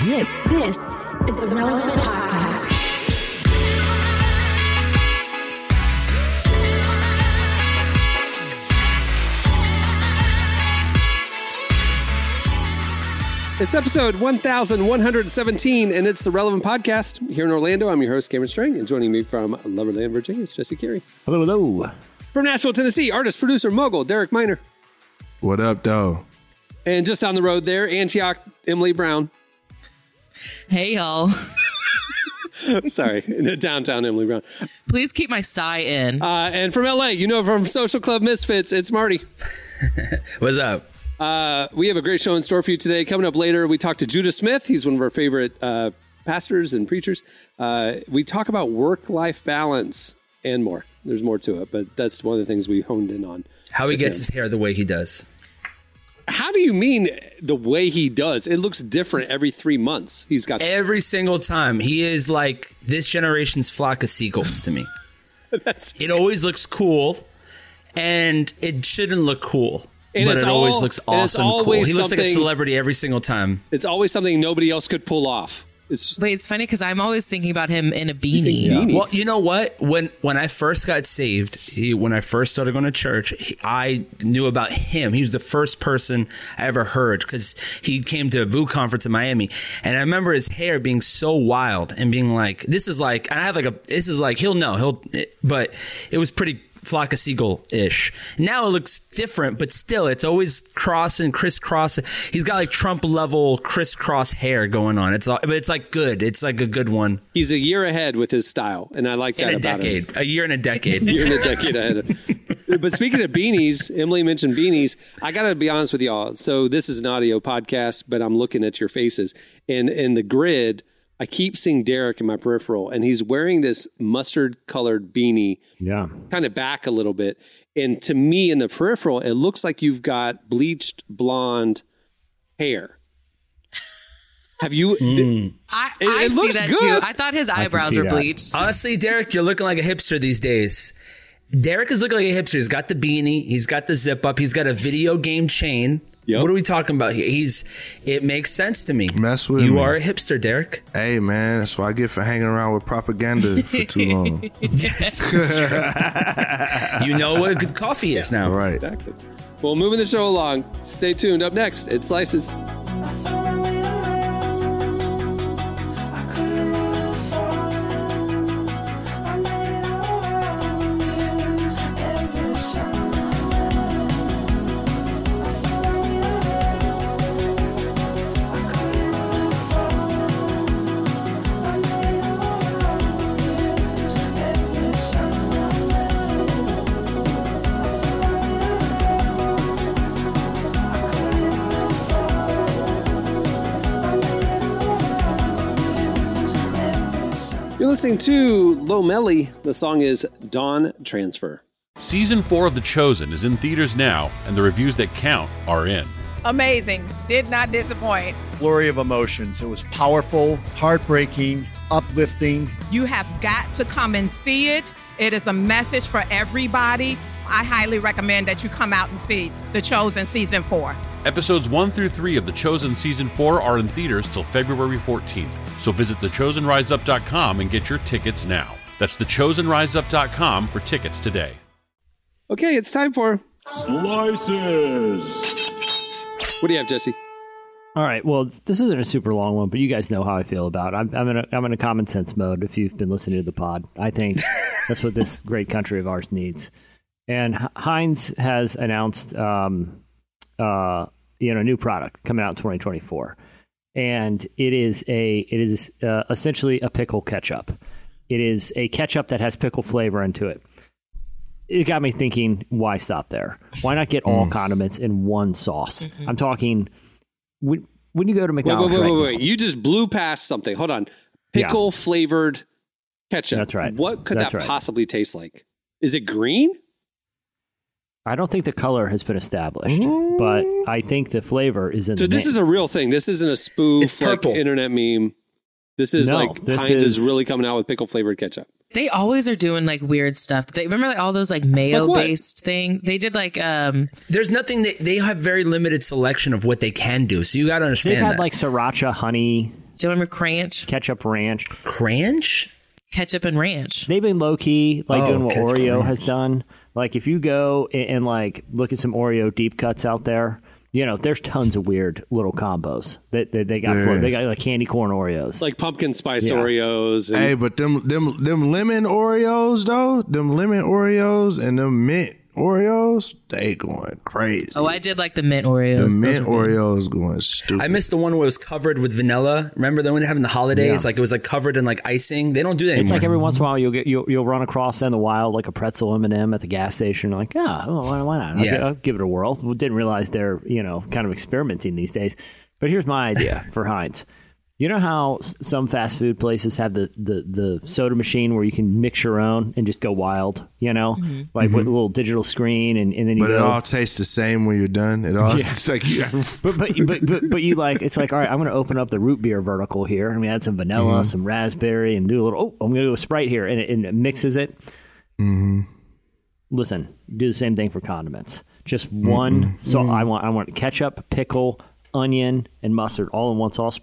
This is the Relevant Podcast. It's episode 1117, and it's the Relevant Podcast. Here in Orlando, I'm your host, Cameron Strang, and joining me from Loverland, Virginia, is Jesse Carey. Hello, hello. From Nashville, Tennessee, artist, producer, mogul, Derek Minor. What up, though? And just down the road there, Antioch, Emily Brown. Hey, y'all. Sorry, downtown Emily Brown. Please keep my sigh in. Uh, and from LA, you know, from Social Club Misfits, it's Marty. What's up? Uh, we have a great show in store for you today. Coming up later, we talk to Judah Smith. He's one of our favorite uh, pastors and preachers. Uh, we talk about work life balance and more. There's more to it, but that's one of the things we honed in on. How he gets him. his hair the way he does. How do you mean the way he does? It looks different every three months. He's got Every single time. He is like this generation's flock of seagulls to me. that's It always looks cool, and it shouldn't look cool. And but it always all- looks awesome cool. He looks like a celebrity every single time. it's always something nobody else could pull off. It's Wait, it's funny because I'm always thinking about him in a think beanie. beanie? Well, you know what? When when I first got saved, he, when I first started going to church, he, I knew about him. He was the first person I ever heard because he came to a VOUS conference in Miami, and I remember his hair being so wild and being like, "This is like," and I have like a, "This is like," he'll know, he'll, but it was pretty flock of seagull ish. Now it looks different, but still, it's always crossing, crisscrossing. He's got like Trump level crisscross hair going on. It's all, but it's like good. It's like a good one he's a year ahead with his style, and I like that in a about him. decade, a year and a decade. You're in a decade ahead. but speaking of beanies, Emily mentioned beanies. I got to be honest with y'all. So this is an audio podcast, but I'm looking at your faces, and in the grid, I keep seeing Derek in my peripheral, and he's wearing this mustard-colored beanie, Yeah. kind of back a little bit. And to me, in the peripheral, it looks like you've got bleached blonde hair. Have you? Hmm. I, It- I it see looks that good. too. I thought his eyebrows see were that. bleached. Honestly, Derek, you're looking like a hipster these days. Derek is looking like a hipster. He's got the beanie. He's got the zip up. He's got a video game chain. Yep. What are we talking about here? He's. It makes sense to me. Mess with you me. are a hipster, Derek. Hey, man, that's what I get for hanging around with propaganda for too long. Yes. you know what good coffee is now. Right. Exactly. Well, moving the show along. Stay tuned. Up next, it slices. Listening to Lomelli. The song is Dawn Transfer. Season 4 of The Chosen is in theaters now, and the reviews that count are in. amazing. Did not disappoint. flurry of emotions. It was powerful, heartbreaking, uplifting. You have got to come and see it. It is a message for everybody. I highly recommend that you come out and see The Chosen Season 4. Episodes 1 through 3 of The Chosen Season 4 are in theaters till February 14th, so visit thechosenriseup.com and get your tickets now. That's thechosenriseup.com for tickets today. Okay, it's time for. Slices. What do you have, Jesse? All right. Well, this isn't a super long one, but you guys know how I feel about. It. I'm, I'm in a I'm in a common sense mode. If you've been listening to the pod, I think that's what this great country of ours needs. And H- Heinz has announced, um, uh, you know, a new product coming out in 2024, and it is a it is uh, essentially a pickle ketchup. It is a ketchup that has pickle flavor into it. It got me thinking, why stop there? Why not get all condiments in one sauce? I'm talking when, when you go to Wait, wait, McDonald's. wait, right wait, wait. You just blew past something. Hold on. Pickle flavored ketchup. That's right. What could That's that right. possibly taste like? Is it green? I don't think the color has been established, but I think the flavor is in So the this name. is a real thing. This isn't a spoof It's like internet meme. This is No, like this Heinz is, is- really coming out with pickle flavored ketchup. They always are doing like weird stuff. They remember like all those like mayo what? based thing. They did like um There's nothing that they have very limited selection of what they can do. So you got to understand. They've had that. like sriracha honey Do you remember Cranch? ketchup ranch. Cranch? Ketchup and ranch. They've been low key, like Oh, doing what Oreo ranch. has done. Like if you go and, and like look at some Oreo deep cuts out there, you know, there's tons of weird little combos that, that they got. Yeah. flo- They got like candy corn Oreos. like pumpkin spice Yeah. Oreos. And, Hey, but them them them lemon Oreos though, them lemon Oreos and them mint Oreos, they going crazy. Oh, I did like the mint the Oreos. Those mint were good. Oreos going stupid. I missed the one where it was covered with vanilla. Remember the one they have in the holidays? Yeah. Like it was like covered in like icing. They don't do that anymore. It's like every once in a while you'll get you'll, you'll run across in the wild like a pretzel M and m at the gas station. Like, ah, well, why, why not? I'll, Yeah. gi- I'll give it a whirl. Didn't realize they're you know kind of experimenting these days. But here's my idea for Heinz. You know how some fast food places have the, the, the soda machine where you can mix your own and just go wild, you know, like with a little digital screen, and, and then you but it all tastes the same when you're done. It all it's like you, But but, but but but you like it's like all right. I'm going to open up the root beer vertical here. I'm going to add some vanilla, Mm-hmm. some raspberry, and do a little. Oh, I'm going to do a sprite here, and it, and it mixes it. Mm-hmm. Listen, do the same thing for condiments. Just one. So I want I want ketchup, pickle, onion, and mustard all in one sauce.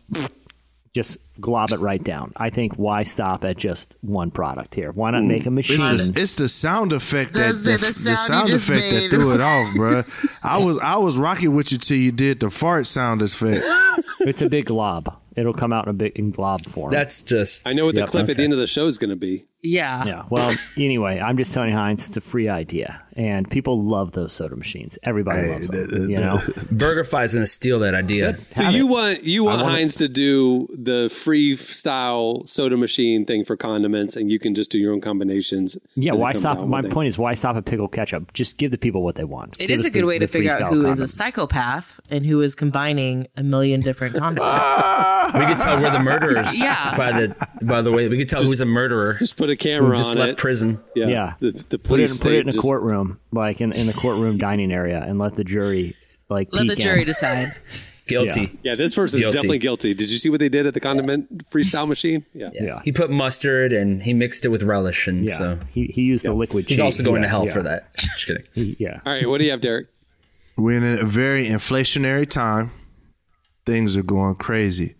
Just glob it right down. I think why stop at just one product here? Why not make a machine? It's the, it's the sound effect that That's the, it, the the sound sound, you just effect made. that threw it off, bro. I was I was rocking with you till you did the fart sound effect. it's a big glob. It'll come out in a big in glob form. That's just. I know what the Yep, clip at the end of the show is going to be. Yeah. Yeah. Well, anyway, I'm just telling you, Heinz, it's a free idea, and people love those soda machines. Everybody loves them. you know, BurgerFi is going to steal that idea. So you it. want you want want it. Heinz to do the free style soda machine thing for condiments, and you can just do your own combinations. yeah. Why stop? My one thing. point is, why stop at pickle ketchup? Just give the people what they want. It Give is a good the- way to figure out freestyle who is a psychopath and who is combining a million different condiments. We could tell we're the murderers. Yeah. By the by the way, we could tell who's a murderer. Just put a camera just on left it. prison. Yeah, Yeah. The, the Put it, police put it in a courtroom, like in, in the courtroom dining area, and let the jury like Let the peek jury in. decide. Guilty. Yeah, this person's Guilty. definitely guilty. Did you see what they did at the condiment freestyle machine? Yeah. Yeah. He put mustard and he mixed it with relish, and Yeah, so he, he used the liquid. he's cheese. also going Yeah, to hell yeah. for that. Just kidding. Yeah, All right, what do you have, Derek? We're in a very inflationary time. Things are going crazy.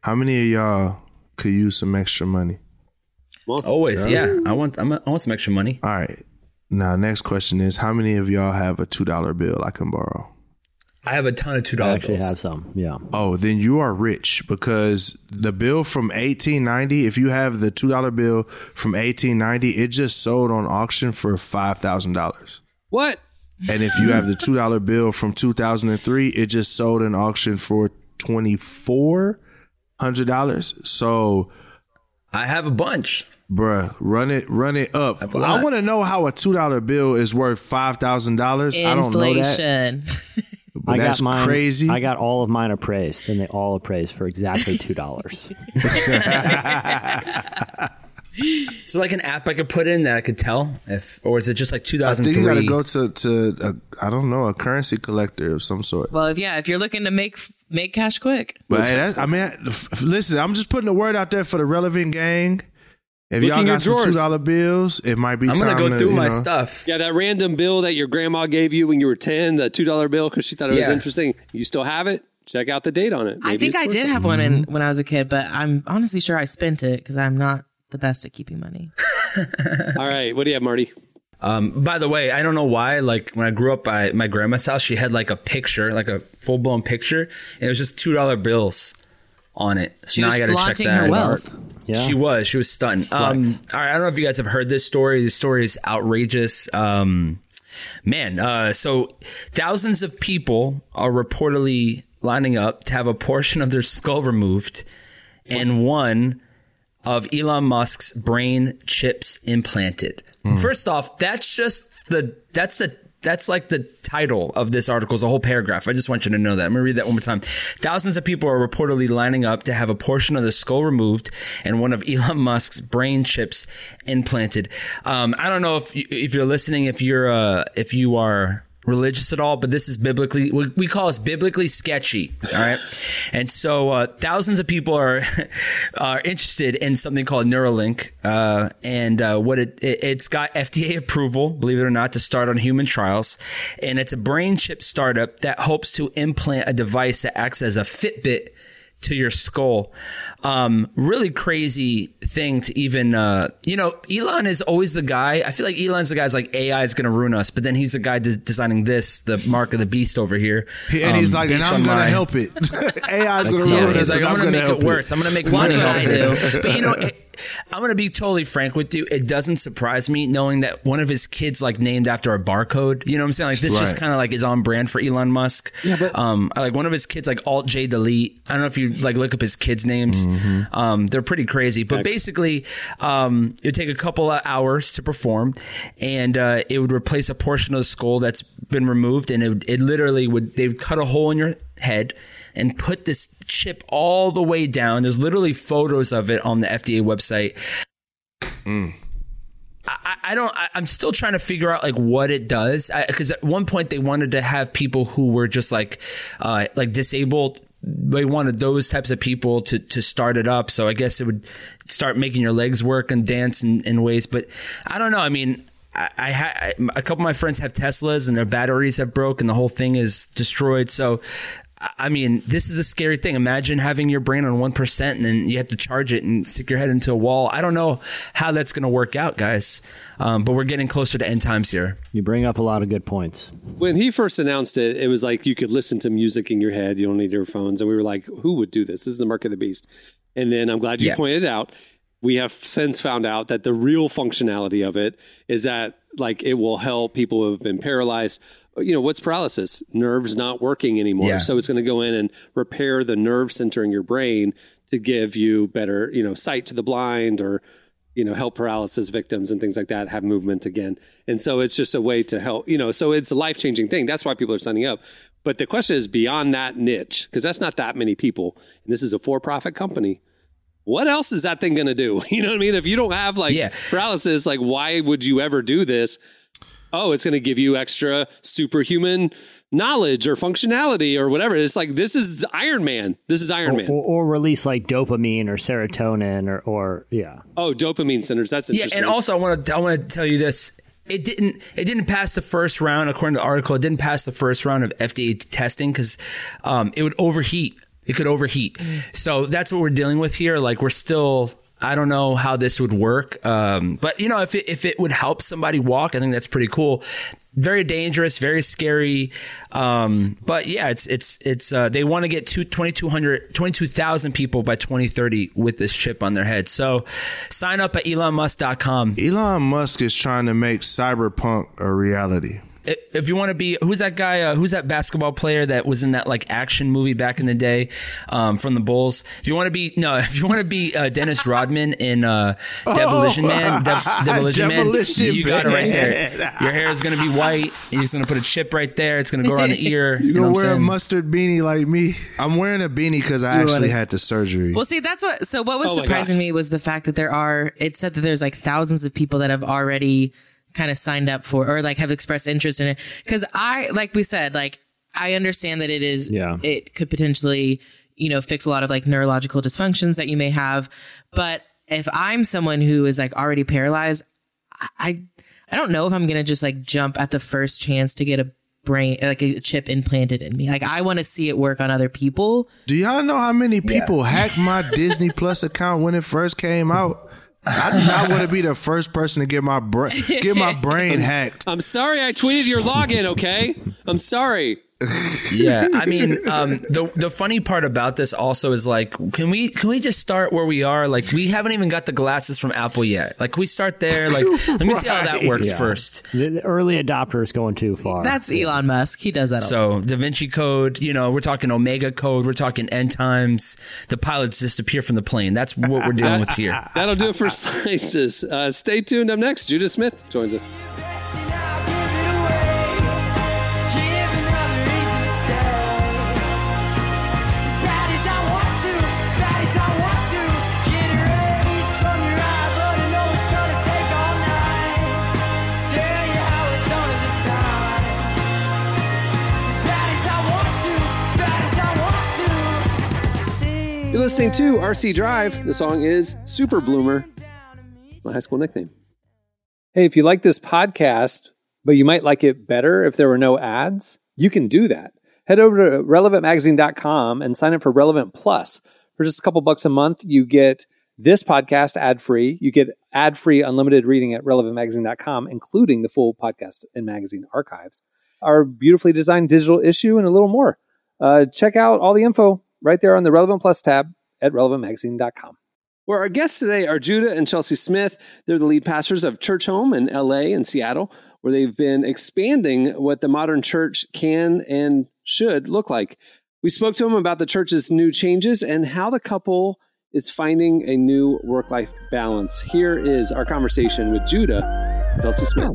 How many of y'all could use some extra money? Always, yeah. I want I'm, I want some extra money. All right. Now, next question is: How many of y'all have a two dollar bill I can borrow? I have a ton of two I actually bills. have some. Yeah, Oh, then you are rich because the bill from 1890, if you have the $2 bill from 1890, it just sold on auction for $5,000. What? And if you have the $2 bill from 2003, it just sold in auction for $2,400. So, I have a bunch. Bruh, run it, run it up. I lot. want to know how a $2 bill is worth $5,000. I don't know that. Inflation. But I that's got mine. crazy. I got all of mine appraised, and they all appraised for exactly two dollars. So like an app I could put in that I could tell if, or is it just like I think you got to go to, to a, I don't know, a currency collector of some sort. well, if, yeah, if you're looking to make make cash quick, But hey, that's, I mean, f- f- listen, I'm just putting the word out there for the relevant gang. If Look y'all in your got some two dollar bills, it might be. I'm gonna go to, through my know- stuff. Yeah, that random bill that your grandma gave you when you were 10, the $2 bill because she thought it was interesting. You still have it? Check out the date on it. I think I did it. have one in, when I was a kid, but I'm honestly sure I spent it because I'm not the best at keeping money. All right, what do you have, Marty? Um, by the way, I don't know why. Like when I grew up by my grandma's house, she had like a picture, like a full blown picture, and it was just two dollar bills on it. So She now was I got to check flaunting that. her wealth. Yeah. She was. She was stunned. Um, all right. I don't know if you guys have heard this story. This story is outrageous. Um, man, uh, so thousands of people are reportedly lining up to have a portion of their skull removed and one of Elon Musk's brain chips implanted. First off, that's just the that's the that's like the title of this article is a whole paragraph. I just want you to know that. I'm gonna read that one more time. Thousands of people are reportedly lining up to have a portion of the skull removed and one of Elon Musk's brain chips implanted. Um, I don't know if if you're listening, if you're uh, if you are religious at all, but this is biblically, we, we call this biblically sketchy. All right. and so, uh, thousands of people are, are interested in something called Neuralink. Uh, and, uh, what it, it, it's got FDA approval, believe it or not, to start on human trials. And it's a brain chip startup that hopes to implant a device that acts as a Fitbit to your skull. Um, really crazy thing to even, uh, you know, Elon is always the guy. I feel like Elon's the guy's like AI is going to ruin us, but then he's the guy des- designing this, the mark of the beast over here. and he's um, like, and I'm gonna help it. AI is gonna ruin he's us. like, and I'm, gonna, make it worse. I'm gonna make Watch money off I this. do. But you know, it, I'm gonna be totally frank with you. It doesn't surprise me knowing that one of his kids like named after a barcode. You know what I'm saying? Like this just kind of like is on brand for Elon Musk. Yeah, but um, I like one of his kids like Alt J Delete. I don't know if you like look up his kids' names. Um, they're pretty crazy. But basically, um, it would take a couple of hours to perform, and uh, it would replace a portion of the skull that's been removed, and it, it literally would they would cut a hole in your head and put this chip all the way down. There's literally photos of it on the FDA website. I, I don't. I, I'm still trying to figure out like what it does because at one point they wanted to have people who were just like, uh, like disabled. They wanted those types of people to to start it up. So I guess it would start making your legs work and dance in, in ways. But I don't know. I mean. I, I, ha- I a couple of my friends have Teslas and their batteries have broke and the whole thing is destroyed. So, I- I mean, this is a scary thing. Imagine having your brain on 1% and then you have to charge it and stick your head into a wall. I don't know how that's going to work out, guys. Um, but we're getting closer to end times here. You bring up a lot of good points. When he first announced it, it was like you could listen to music in your head. You don't need earphones. And we were like, who would do this? This is the mark of the beast. And then I'm glad you Yeah. pointed it out. We have since found out that the real functionality of it is that like it will help people who have been paralyzed. You know, what's paralysis? Nerves not working anymore. Yeah. So it's going to go in and repair the nerve center in your brain to give you better, you know, sight to the blind or you know, help paralysis victims and things like that have movement again. And so it's just a way to help, you know, so it's a life changing thing. That's why people are signing up. But the question is beyond that niche, because that's not that many people. And this is a for profit company. What else is that thing going to do? You know what I mean? If you don't have like Yeah. paralysis, like why would you ever do this? Oh, it's going to give you extra superhuman knowledge or functionality or whatever. It's like this is Iron Man. This is Iron Man. Or, or release like dopamine or serotonin or, or yeah. Oh, dopamine centers. That's Yeah, and also I want to I want to tell you this. It didn't it didn't pass the first round according to the article. It didn't pass the first round of FDA testing because um, it would overheat. It could overheat. So that's what we're dealing with here. Like we're still. I don't know how this would work, um, but you know, if it, if it would help somebody walk, I think that's pretty cool. Very dangerous, very scary, um, but yeah, it's it's it's. Uh, they want to get two, 2,200 22,000 people by 2030 with this chip on their head. So, sign up at ElonMusk.com. Elon Musk is trying to make cyberpunk a reality. If you want to be who's that guy uh, who's that basketball player that was in that like action movie back in the day um, from the bulls if you want to be no if you want to be uh, dennis rodman in uh, demolition man De- demolition, Demolition man you got it right there your hair is going to be white and he's going to put a chip right there it's going to go around the ear You you know gonna wear i'm a mustard beanie like me? I'm wearing a beanie because I actually had the surgery. Well, see, that's what. So, what was Oh surprising me was the fact that there are. It said that there's like thousands of people that have already kind of signed up for or like have expressed interest in it. Because I, like we said, like I understand that it is. Yeah. It could potentially, you know, fix a lot of like neurological dysfunctions that you may have. But if I'm someone who is like already paralyzed, I, I don't know if I'm gonna just like jump at the first chance to get a brain like a chip implanted in me. Like I want to see it work on other people. Do y'all know how many people hacked my Disney Plus account when it first came out? I do not want to be the first person to get my brain get my brain hacked. I'm sorry I tweeted your login, okay? I'm sorry. Yeah i mean um, the the funny part about this also is like can we can we just start where we are like we haven't even got the glasses from apple yet like can we start there like let me see how that works Yeah. first The, the early adopters going too far. That's Elon Musk. He does that. So Da Vinci Code, you know, we're talking Omega Code, we're talking end times. The pilots disappear from the plane. That's what we're dealing with here. That'll do it for Slices. Uh, stay tuned. Up next, Judah Smith joins us. Listening to RC Drive. The song is Super Bloomer, my high school nickname. Hey, if you like this podcast, but you might like it better if there were no ads, you can do that. head over to relevantmagazine.com and sign up for Relevant Plus. For just a couple bucks a month, you get this podcast ad free. You get ad free unlimited reading at relevantmagazine.com, including the full podcast and magazine archives, our beautifully designed digital issue, and a little more. Uh, check out all the info right there on the Relevant Plus tab at relevantmagazine.com. Where our guests today are Judah and Chelsea Smith. They're the lead pastors of Churchome in LA and Seattle, where they've been expanding what the modern church can and should look like. We spoke to them about the church's new changes and how the couple is finding a new work life balance. Here is our conversation with Judah and Chelsea Smith.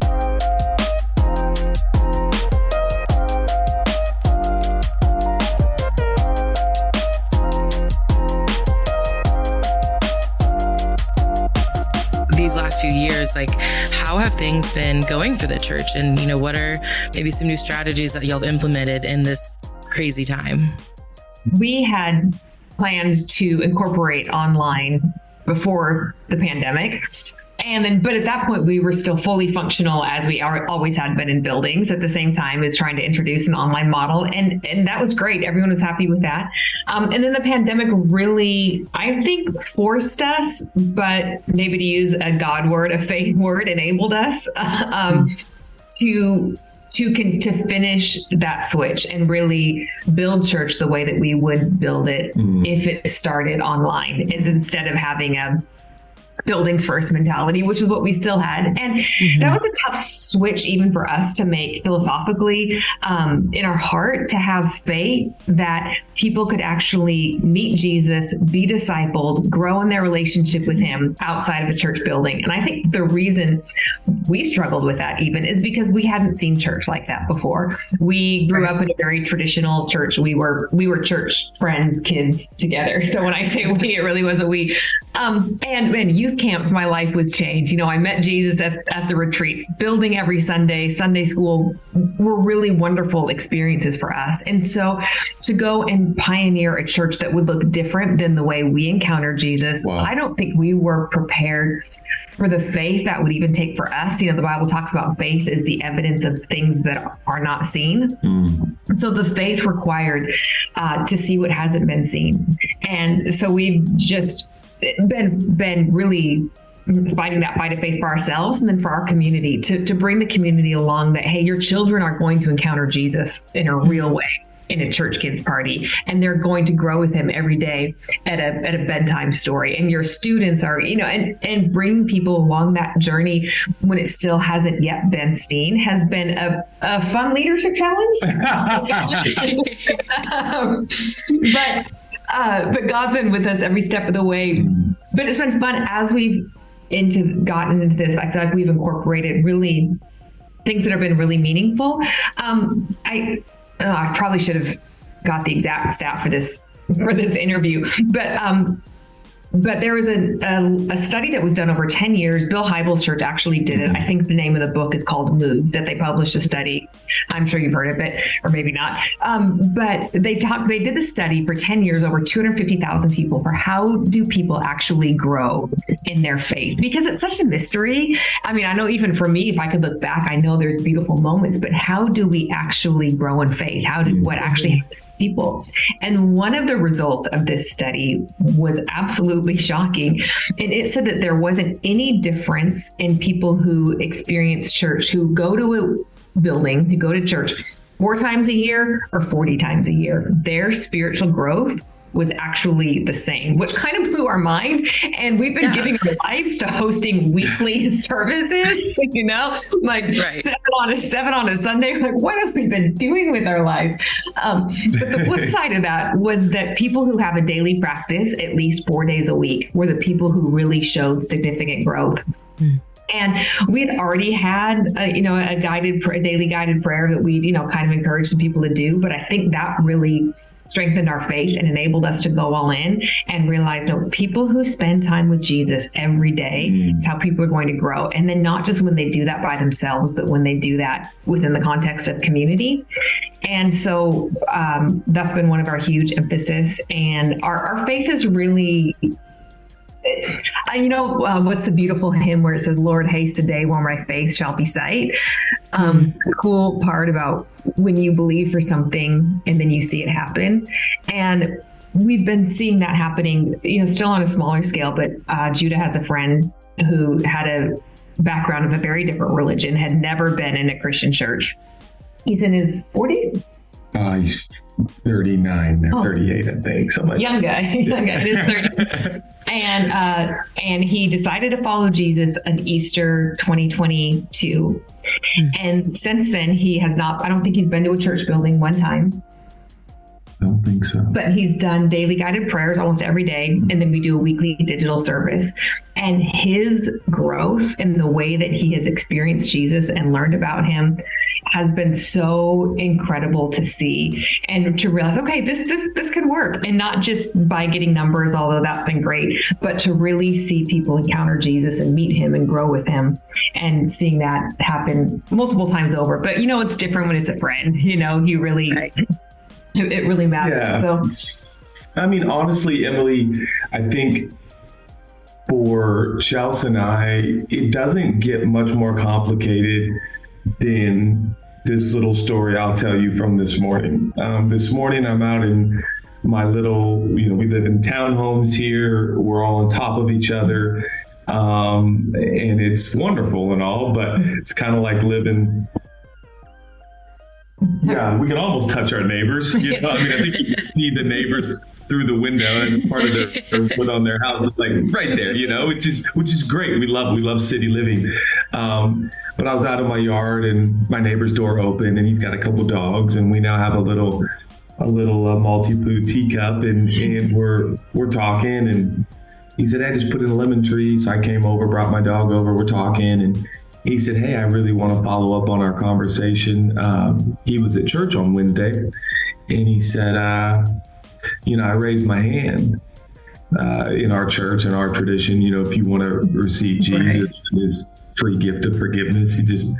These last few years like how have things been going for the church? And you know what are maybe some new strategies that y'all have implemented in this crazy time? We had planned to incorporate online before the pandemic and then but at that point we were still fully functional as we are, always had been in buildings at the same time as trying to introduce an online model. And and that was great. Everyone was happy with that. Um, and then the pandemic really i think forced us but maybe to use a god word a faith word enabled us um, to to con- to finish that switch and really build church the way that we would build it mm. if it started online is instead of having a buildings first mentality, which is what we still had. And mm-hmm. that was a tough switch, even for us to make philosophically um, in our heart to have faith that people could actually meet Jesus, be discipled, grow in their relationship with Him outside of a church building. And I think the reason we struggled with that even is because we hadn't seen church like that before. We grew up in a very traditional church. We were we were church friends, kids together. So when I say we, it really was a we. Um, and and youth camps, my life was changed. You know, I met Jesus at, at the retreats, building every Sunday, Sunday school were really wonderful experiences for us. And so to go and pioneer a church that would look different than the way we encountered Jesus, wow. I don't think we were prepared for the faith that would even take for us. You know, the Bible talks about faith is the evidence of things that are not seen. Mm. So the faith required uh, to see what hasn't been seen. And so we've just been been really fighting that fight of faith for ourselves and then for our community to, to bring the community along that hey your children are going to encounter jesus in a real way in a church kids party and they're going to grow with him every day at a, at a bedtime story. And your students are you know and and bring people along that journey when it still hasn't yet been seen has been a, a fun leadership challenge. Um, but uh, but God's been with us every step of the way. But it's been fun as we've into gotten into this. I feel like we've incorporated really things that have been really meaningful. Um, I oh, I probably should have got the exact stat for this for this interview, but um, but there was a, a, a, study that was done over 10 years. Bill Hybels Church actually did it. I think the name of the book is called Moves, that they published a study. I'm sure you've heard of it, or maybe not. Um, but they talked, they did the study for 10 years, over 250,000 people, for how do people actually grow in their faith? Because it's such a mystery. I mean, I know even for me, if I could look back, I know there's beautiful moments, but how do we actually grow in faith? How do what actually people. And one of the results of this study was absolutely shocking. And it said that there wasn't any difference in people who experience church, who go to a building, who go to church four times a year or 40 times a year. Their spiritual growth was actually the same, which kind of blew our mind. And we've been yeah. giving our lives to hosting weekly services, you know, like right. seven on a seven on a Sunday. Like, what have we been doing with our lives? Um, but the flip side of that was that people who have a daily practice at least four days a week were the people who really showed significant growth. Mm. And we had already had, a, you know, a guided, a daily guided prayer that we, you know, kind of encouraged some people to do. But I think that really strengthened our faith and enabled us to go all in and realize no people who spend time with jesus every day mm. is how people are going to grow. And then not just when they do that by themselves but when they do that within the context of community. And so um, that's been one of our huge emphasis. And our, our faith is really uh, you know uh, what's the beautiful hymn where it says lord haste the day when my faith shall be sight um, the cool part about when you believe for something and then you see it happen. And we've been seeing that happening, you know, still on a smaller scale, but uh, Judah has a friend who had a background of a very different religion, had never been in a Christian church. He's in his 40s. Uh, he's 39 now, Oh. 38, I think. Something like young guy, young guy, in his 30s. and uh, and he decided to follow Jesus on Easter 2022. And since then, he has not. I don't think he's been to a church building one time, I don't think so. but he's done daily guided prayers almost every day, and then we do a weekly digital service. And his growth in the way that he has experienced Jesus and learned about him has been so incredible to see and to realize okay this this this could work. And not just by getting numbers although that's been great but to really see people encounter Jesus and meet him and grow with him and seeing that happen multiple times over. But you know it's different when it's a friend you know you really it, it really matters Yeah. so. I mean, honestly, Emily, I think for Chelsea and I, it doesn't get much more complicated than this little story I'll tell you from this morning. Um, this morning, I'm out in my little, you know, we live in townhomes here. We're all on top of each other. Um, and it's wonderful and all, but it's kind of like living yeah, we can almost touch our neighbors. You know, I mean, I think you can see the neighbors through the window and part of their, their wood on their house. It's like right there, you know, which is which is great. We love we love city living. Um, but I was out in my yard and my neighbor's door opened and he's got a couple dogs and we now have a little a little uh, Maltipoo teacup and and we're we're talking and he said, I just put in a lemon tree. So I came over, brought my dog over. We're talking and he said, Hey, I really want to follow up on our conversation. Um, he was at church on Wednesday and he said, uh, You know, I raised my hand uh, in our church and our tradition. You know, if you want to receive Jesus and his free gift of forgiveness, you just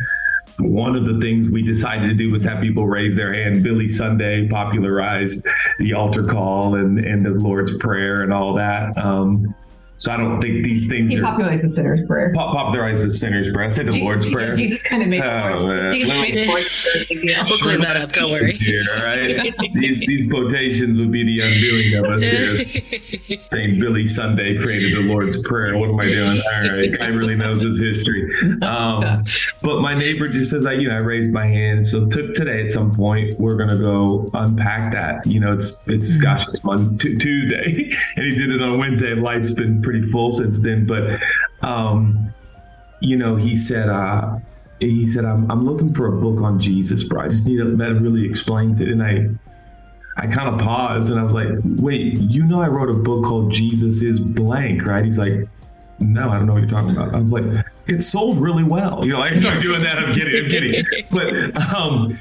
one of the things we decided to do was have people raise their hand. Billy Sunday popularized the altar call and, and the Lord's Prayer and all that. Um, so I don't think these things he are popularized the sinner's prayer pop, popularized the sinner's prayer. I said the Lord's Prayer. Jesus kind of made Oh, man. Jesus made it big deal. We'll clean that up. Don't worry. Here, all right? these these quotations would be the undoing of us here. Saying Billy Sunday created the Lord's Prayer. What am I doing? All right, guy really knows his history. Um, but my neighbor just says, I, you know, I raised my hand. So t- today, at some point, we're gonna go unpack that. You know, it's it's gosh, it's Monday, Tuesday, and he did it on Wednesday. Life's been pretty full since then. But um, you know, he said, uh, he said, I'm, I'm looking for a book on Jesus, bro. I just need a, that really explains it. And I, I kind of paused and I was like, wait, you know, I wrote a book called Jesus is blank, right? He's like, no, I don't know what you're talking about. I was like, it sold really well. You know, I started doing that. I'm kidding. I'm kidding. But, um,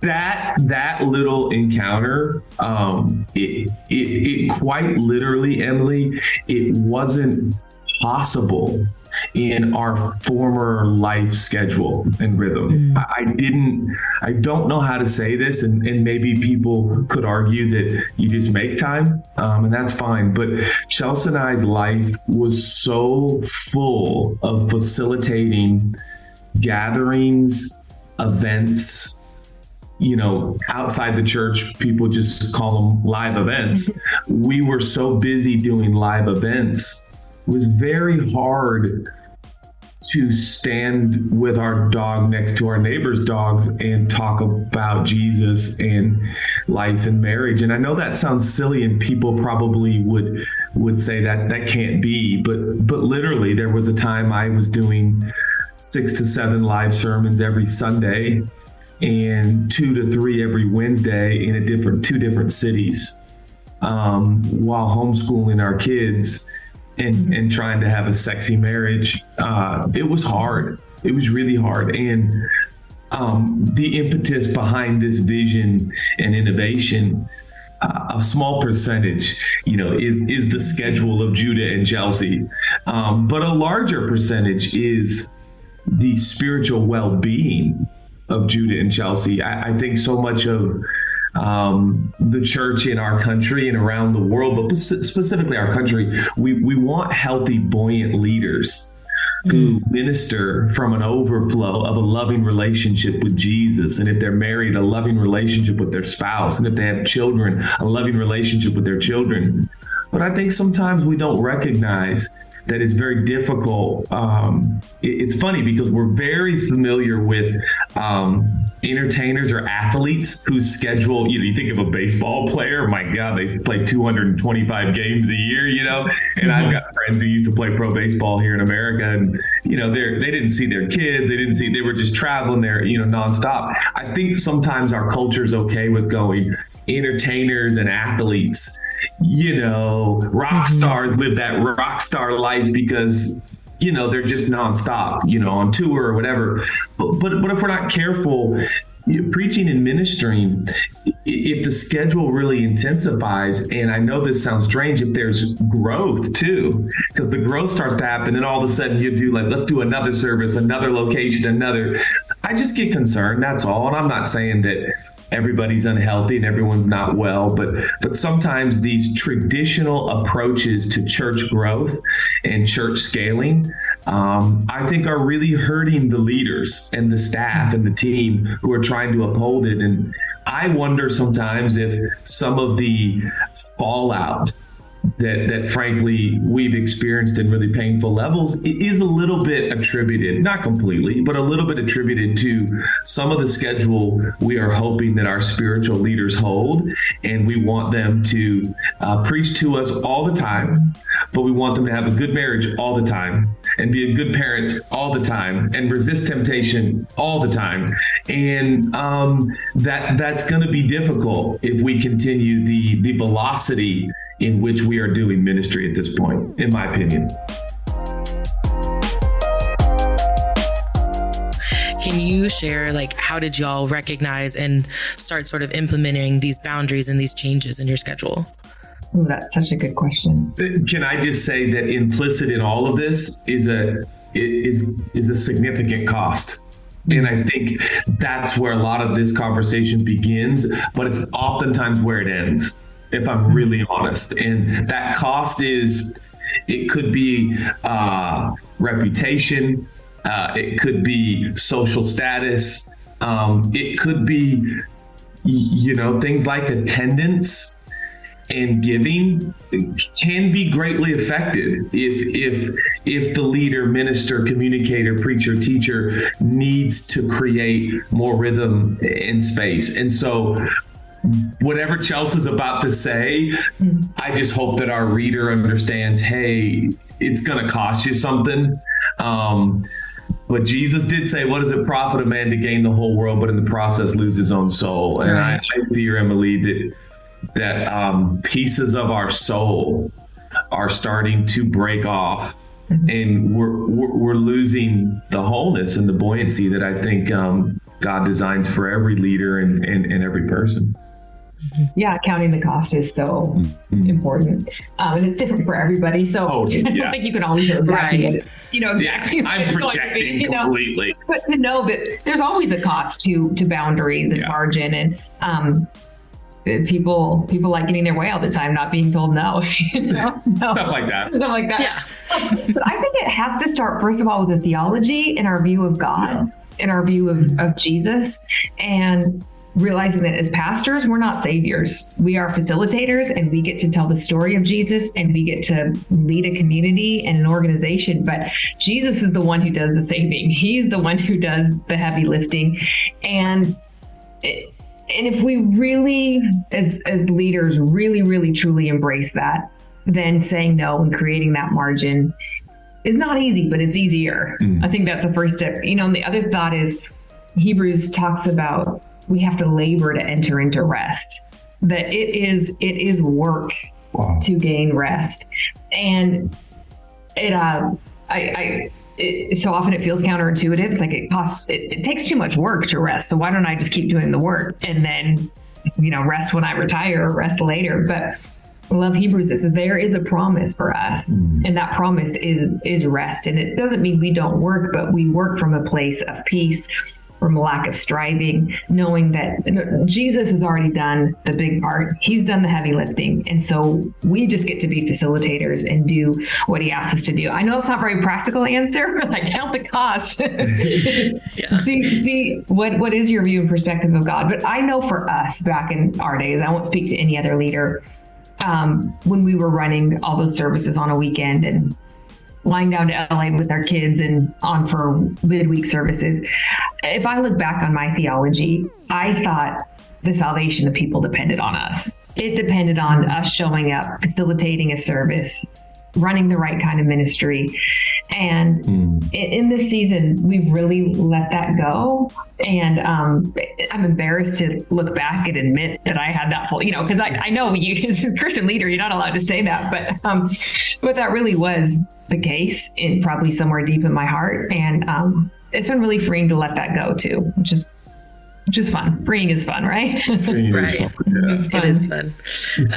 that that little encounter um it, it it quite literally emily it wasn't possible in our former life schedule and rhythm. I, I didn't i don't know how to say this and, and maybe people could argue that you just make time um, and that's fine but chelsea and i's life was so full of facilitating gatherings events you know, outside the church, people just call them live events. we were so busy doing live events, it was very hard to stand with our dog next to our neighbor's dogs and talk about Jesus and life and marriage. And I know that sounds silly and people probably would would say that that can't be, but but literally there was a time I was doing 6 to 7 live sermons every Sunday and two to three every Wednesday in a different two different cities, um, while homeschooling our kids and and trying to have a sexy marriage. Uh, it was hard. It was really hard, and um, the impetus behind this vision and innovation. Uh, a small percentage, you know, is is the schedule of Judah and Chelsea, um, but a larger percentage is the spiritual well-being of Judah and Chelsea. I, I think so much of um, the church in our country and around the world, but specifically our country, we, we want healthy, buoyant leaders. who minister from an overflow of a loving relationship with Jesus. And if they're married, a loving relationship with their spouse. And if they have children, a loving relationship with their children. But I think sometimes we don't recognize that it's very difficult. Um, it, it's funny because we're very familiar with um, entertainers or athletes whose schedule, you know, you think of a baseball player, my God, they play 225 games a year, you know, and I've got friends who used to play pro baseball here in America and, you know, they're, they didn't see their kids. They didn't see, they were just traveling there, you know, nonstop. I think sometimes our culture is okay with going entertainers and athletes you know, rock mm-hmm. stars live that rock star life because you know they're just nonstop, you know, on tour or whatever. But but, but if we're not careful, preaching and ministering, if the schedule really intensifies, and I know this sounds strange, if there's growth too, because the growth starts to happen, and all of a sudden you do like, let's do another service, another location, another. I just get concerned. That's all, and I'm not saying that everybody's unhealthy and everyone's not well but but sometimes these traditional approaches to church growth and church scaling um, I think are really hurting the leaders and the staff and the team who are trying to uphold it. And I wonder sometimes if some of the fallout that that frankly we've experienced in really painful levels is a little bit attributed, not completely, but a little bit attributed to some of the schedule we are hoping that our spiritual leaders hold, and we want them to uh, preach to us all the time, but we want them to have a good marriage all the time and be a good parent all the time and resist temptation all the time, and um, that that's going to be difficult if we continue the the velocity in which we are doing ministry at this point, in my opinion. Can you share like how did y'all recognize and start sort of implementing these boundaries and these changes in your schedule? Ooh, that's such a good question. Uh, can I just say that implicit in all of this is a is is a significant cost. And I think that's where a lot of this conversation begins, but it's oftentimes where it ends if I'm really honest. And that cost is, it could be uh, reputation, uh, it could be social status, um, it could be, you know, things like attendance and giving can be greatly affected if if if the leader minister communicator preacher teacher needs to create more rhythm and space and so whatever Chelsea's about to say, I just hope that our reader understands hey, it's going to cost you something. Um, but Jesus did say, What does it profit a man to gain the whole world, but in the process lose his own soul? And I, I fear, Emily, that, that um, pieces of our soul are starting to break off. And we're, we're, we're losing the wholeness and the buoyancy that I think um, God designs for every leader and, and, and every person. Yeah, counting the cost is so mm-hmm. important, um, and it's different for everybody. So oh, yeah. I don't think you can always know exactly right. you know exactly. Yeah, I'm projecting be, completely, know? but to know that there's always a cost to to boundaries and yeah. margin, and um, people people like getting their way all the time, not being told no. You know? so, stuff like that. Stuff like that. Yeah. but I think it has to start first of all with the theology and our view of God. In our view of, of Jesus. And realizing that as pastors, we're not saviors. We are facilitators and we get to tell the story of Jesus and we get to lead a community and an organization. But Jesus is the one who does the saving, He's the one who does the heavy lifting. And it, and if we really, as as leaders, really, really, truly embrace that, then saying no and creating that margin is not easy, but it's easier. Mm. I think that's the first step. You know, and the other thought is Hebrews talks about we have to labor to enter into rest. That it is it is work wow. to gain rest, and it uh, I, I it, so often it feels counterintuitive. It's like it costs it, it takes too much work to rest. So why don't I just keep doing the work and then you know rest when I retire or rest later? But I love Hebrews it says there is a promise for us, mm. and that promise is is rest. And it doesn't mean we don't work, but we work from a place of peace from a lack of striving, knowing that Jesus has already done the big part. He's done the heavy lifting. And so we just get to be facilitators and do what he asks us to do. I know it's not a very practical answer, like count the cost. see, see what, what is your view and perspective of God? But I know for us back in our days, I won't speak to any other leader, um, when we were running all those services on a weekend and flying down to LA with our kids and on for midweek services. If I look back on my theology, I thought the salvation of people depended on us. It depended on us showing up, facilitating a service, running the right kind of ministry. And mm. in this season, we've really let that go. And um, I'm embarrassed to look back and admit that I had that full, you know, because I, I know you, as a Christian leader, you're not allowed to say that, but um, but that really was the case in probably somewhere deep in my heart. And um, it's been really freeing to let that go too, which is which is fun. Freeing is fun, right? right. Is fun. It is fun.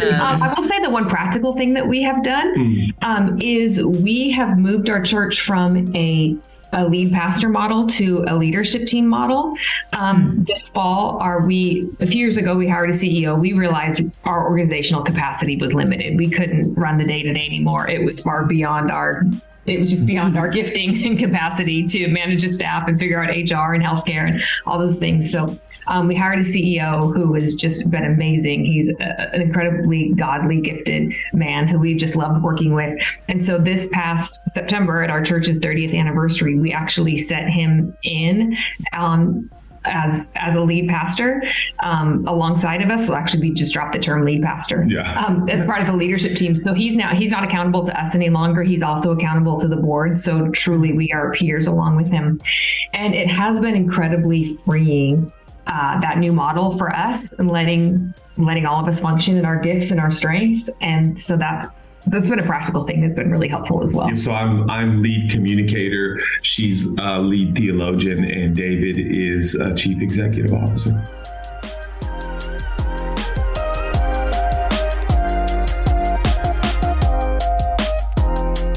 Um, um, I will say the one practical thing that we have done mm. um, is we have moved our church from a a lead pastor model to a leadership team model. Um, mm. This fall, are we a few years ago we hired a CEO. We realized our organizational capacity was limited. We couldn't run the day to day anymore. It was far beyond our it was just beyond our gifting and capacity to manage a staff and figure out HR and healthcare and all those things. So um, we hired a CEO who has just been amazing. He's a, an incredibly godly, gifted man who we've just loved working with. And so this past September at our church's 30th anniversary, we actually set him in um, as as a lead pastor um, alongside of us. Will actually be just drop the term lead pastor. Yeah. Um, as part of the leadership team. So he's now he's not accountable to us any longer. He's also accountable to the board. So truly, we are peers along with him, and it has been incredibly freeing. Uh, that new model for us and letting letting all of us function in our gifts and our strengths and so that's that's been a practical thing that's been really helpful as well. So I'm I'm lead communicator. She's a lead theologian, and David is a chief executive officer.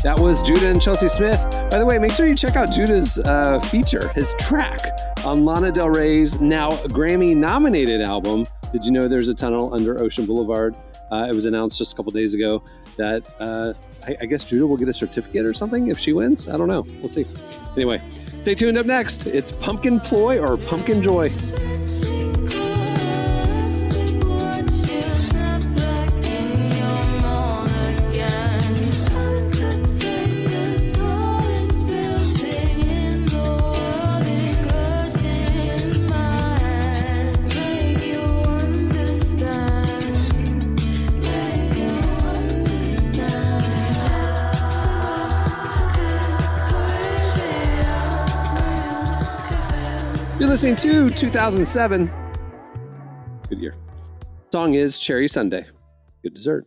That was Judah and Chelsea Smith. By the way, make sure you check out Judah's uh, feature, his track on Lana Del Rey's now Grammy nominated album. Did you know there's a tunnel under Ocean Boulevard? Uh, it was announced just a couple days ago that uh, I, I, guess Judah will get a certificate or something if she wins. I don't know. We'll see. Anyway, stay tuned up next. It's Pumpkin Ploy or Pumpkin Joy. Listening to 2007. Good year. Song is Cherry Sunday. Good dessert.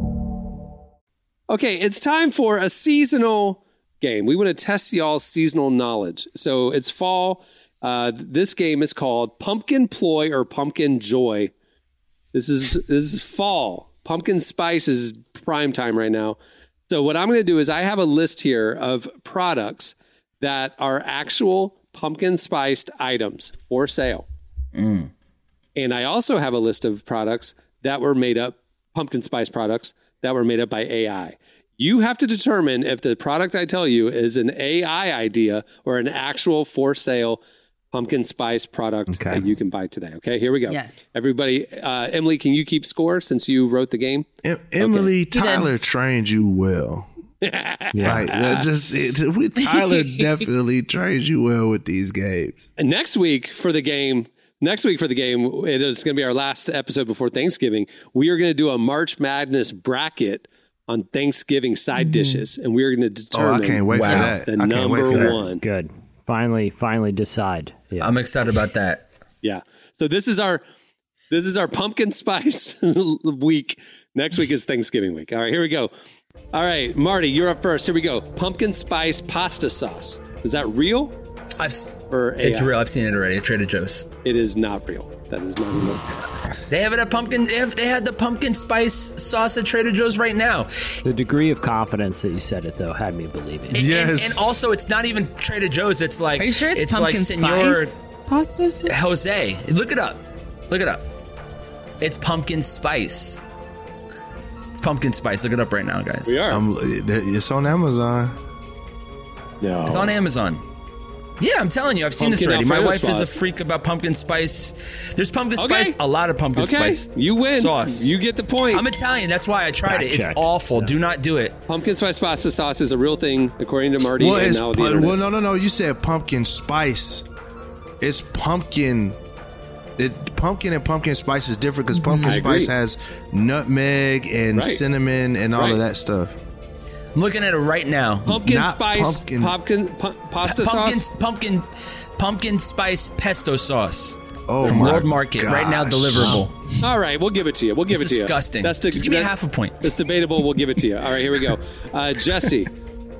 Okay, it's time for a seasonal game. We want to test y'all's seasonal knowledge. So it's fall. Uh, this game is called Pumpkin Ploy or Pumpkin Joy. This is this is fall. Pumpkin spice is prime time right now. So what I'm going to do is I have a list here of products that are actual pumpkin spiced items for sale. Mm. And I also have a list of products that were made up pumpkin spice products that were made up by AI. You have to determine if the product I tell you is an AI idea or an actual for sale pumpkin spice product okay. that you can buy today. Okay, here we go. Yeah. Everybody, uh, Emily, can you keep score since you wrote the game? Em- Emily, okay. Tyler trained you well. yeah. Right. Just it, Tyler definitely trains you well with these games. And next week for the game, next week for the game, it is going to be our last episode before Thanksgiving. We are going to do a March Madness bracket on Thanksgiving side mm-hmm. dishes, and we're going to determine. Oh, I can't wait wow, for that. The number one. Good. Finally, finally decide. Yeah. I'm excited about that. Yeah. So this is our this is our pumpkin spice week. Next week is Thanksgiving week. All right, here we go. All right, Marty, you're up first. Here we go. Pumpkin spice pasta sauce. Is that real? I've, s- Or it's real. I've seen it already at Trader Joe's. It is not real. That is not real. They have it at pumpkin. They have, they have the pumpkin spice sauce at Trader Joe's right now. The degree of confidence that you said it though had me believing. And, and, and also, it's not even Trader Joe's. It's like Are you sure it's, like pumpkin Senor spice pasta? Jose. Look it up. Look it up. It's pumpkin spice. It's pumpkin spice. Look it up right now, guys. We are. I'm, it's on Amazon. No. It's on Amazon. Yeah, I'm telling you, I've seen this Pumpkin already. My Alfredo wife is a sauce. freak about pumpkin spice. There's pumpkin Okay. spice, a lot of pumpkin Okay, spice. you win. Sauce. You get the point. I'm Italian. That's why I tried Fact it. It's check. awful. Do not do it. Pumpkin spice pasta sauce is a real thing, according to Marty Well, and it's now the pu- internet. well, no, no, no. You said pumpkin spice. It's pumpkin. It pumpkin and pumpkin spice is different because mm-hmm. pumpkin I agree. spice has nutmeg and Right. cinnamon and all Right. of that stuff. I'm looking at it right now. pumpkin not spice pumpkin- pumpkin pu- pasta pumpkin, sauce. pumpkin, pumpkin spice pesto sauce. Oh from my Lord Market right now, deliverable. All right, we'll give it to you. We'll give It's it to disgusting. you. That's Just give me a half a point. It's debatable. We'll give it to you. All right, here we go. Uh, Jesse,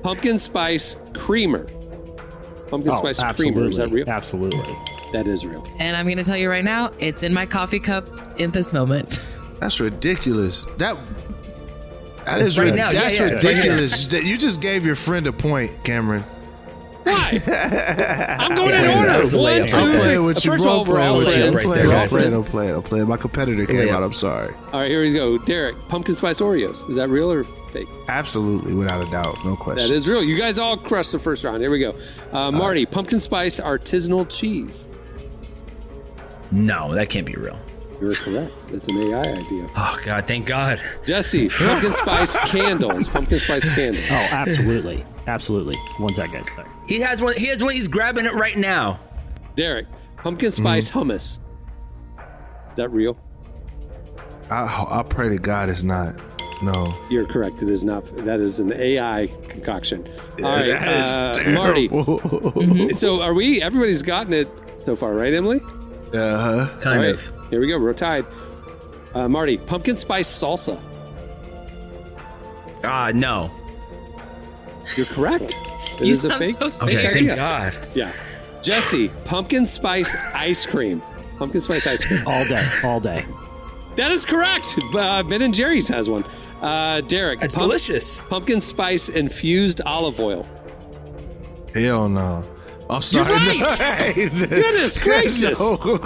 pumpkin spice creamer. Pumpkin Oh, spice creamer. Is that real? Absolutely. That is real. And I'm going to tell you right now, it's in my coffee cup in this moment. That's ridiculous. That that It's is right rid- now. That's yeah, it's ridiculous. That- you just gave your friend a point, Cameron. Why? I'm going in order. that One, two, right three. with First of all, we're all playing with friends. I'm right playing, I'm guys. playing, I'm playing, I'm playing. My competitor came out. I'm sorry. All right, here we go. Derek, pumpkin spice Oreos. Is that real or fake? Absolutely, without a doubt, no question. That is real. You guys all crushed the first round. Here we go. Uh, Marty, pumpkin spice artisanal cheese. No, that can't be real. You're correct. It's an AI idea. Oh God, thank God. Jesse, pumpkin spice candles. Pumpkin spice candles. Oh, absolutely, absolutely. One second. Sorry. He has one. He has one. He's grabbing it right now. Derek, pumpkin spice hummus. Is that real? I, I pray to God it's not. No. You're correct. It is not. That is an AI concoction. All right, That is uh, Marty. terrible. So are we? Everybody's gotten it so far, right, Emily? Uh-huh. Kind All right, of. Here we go. We're tied. Uh, Marty, pumpkin spice salsa. Ah, no. You're correct. It You is a sound fake. so Okay, scared. thank Yeah. God. Yeah. Jesse, pumpkin spice ice cream. Pumpkin spice ice cream. All day, all day. That is correct. Uh, ben and Jerry's has one. Uh, Derek, It's pump- delicious. Pumpkin spice infused olive oil. Hell no. I'm sorry. right. Goodness gracious. No. All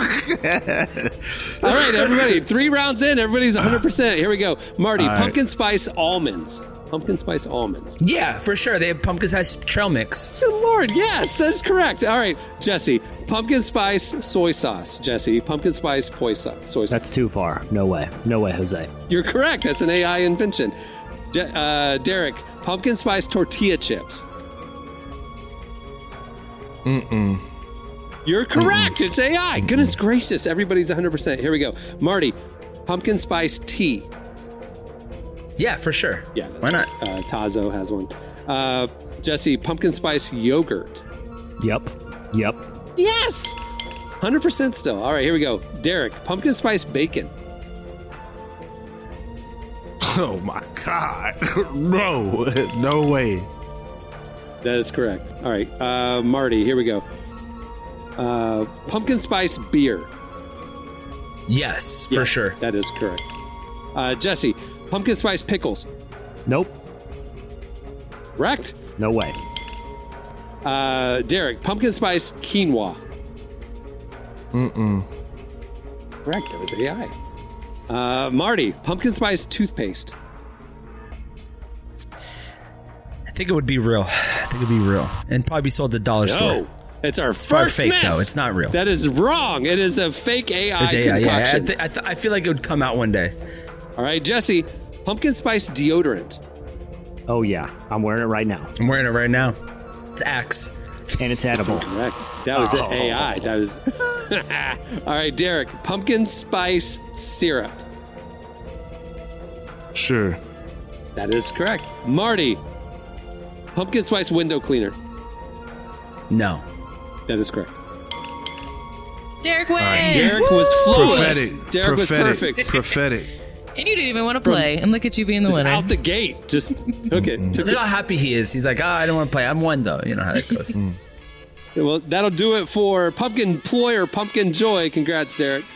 right, everybody. Three rounds in. Everybody's 100%. Here we go. Marty, All right. pumpkin spice almonds. Pumpkin spice almonds. Yeah, for sure. They have pumpkin spice trail mix. Good Lord. Yes, that's correct. All right, Jesse, pumpkin spice soy sauce. Jesse, pumpkin spice poi sauce. Soy sauce. That's too far. No way. No way, Jose. You're correct. That's an AI invention. Je- uh, Derek, pumpkin spice tortilla chips. Mm-mm. You're correct. It's AI. Goodness gracious. Everybody's 100%. Here we go. Marty, pumpkin spice tea. Yeah, for sure. Yeah. Why not? right. Uh, Tazo has one. Uh, Jesse, pumpkin spice yogurt. Yep. Yep. Yes. 100% still. All right, here we go. Derek, pumpkin spice bacon. Oh my God. No. No way. That is correct. All right. Uh, Marty, here we go. Uh, pumpkin spice beer. Yes, Yeah, for sure. That is correct. Uh, Jesse, pumpkin spice pickles. Nope. Correct. No way. Uh, Derek, pumpkin spice quinoa. Mm-mm. Correct. That was AI. Uh, Marty, pumpkin spice toothpaste. I think it would be real. I think it'd be real, and probably be sold at the dollar store. No, it's our It's first fake miss. though. It's not real. That is wrong. It is a fake AI It's AI, yeah, I, th- I, th- I feel like it would come out one day. All right, Jesse, pumpkin spice deodorant. Oh yeah, I'm wearing it right now, I'm wearing it right now. It's Axe. and it's edible. Correct. That was Oh. AI. That was. All right, Derek, pumpkin spice syrup. Sure. That is correct. Marty, pumpkin spice window cleaner. No. That is correct. Derek wins. Derek was flawless. Prophetic. Derek was perfect. Prophetic. And you didn't even want to play. And look at you being the Just winner. out the gate, just took it. Took Look it. how happy he is. He's like, ah, I don't want to play. I'm one though. You know how that goes. Well, that'll do it for Pumpkin Ploy or Pumpkin Joy. Congrats, Derek.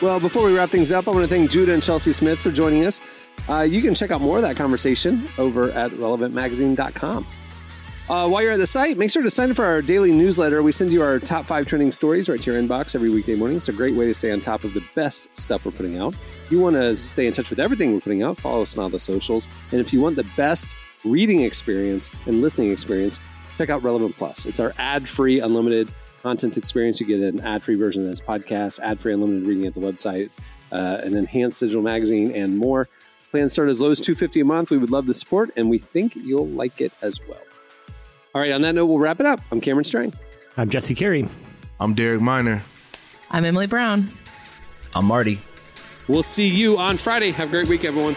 Well, before we wrap things up, I want to thank Judah and Chelsea Smith for joining us. Uh, you can check out more of that conversation over at relevantmagazine.com. Uh, while you're at the site, make sure to sign up for our daily newsletter. We send you our top five trending stories right to your inbox every weekday morning. It's a great way to stay on top of the best stuff we're putting out. If you want to stay in touch with everything we're putting out, follow us on all the socials. And if you want the best reading experience and listening experience, check out Relevant Plus. It's our ad free, unlimited content experience. You get an ad free version of this podcast, ad free, unlimited reading at the website, uh, an enhanced digital magazine, and more. Plans start as low as two fifty a month. We would love the support, and we think you'll like it as well. All right, on that note, we'll wrap it up. I'm Cameron Strang. I'm Jesse Carey. I'm Derek Minor. I'm Emily Brown. I'm Marty. We'll see you on Friday. Have a great week, everyone.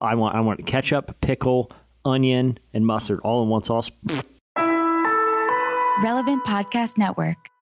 I want I want ketchup, pickle, onion, and mustard all in one sauce. Relevant Podcast Network.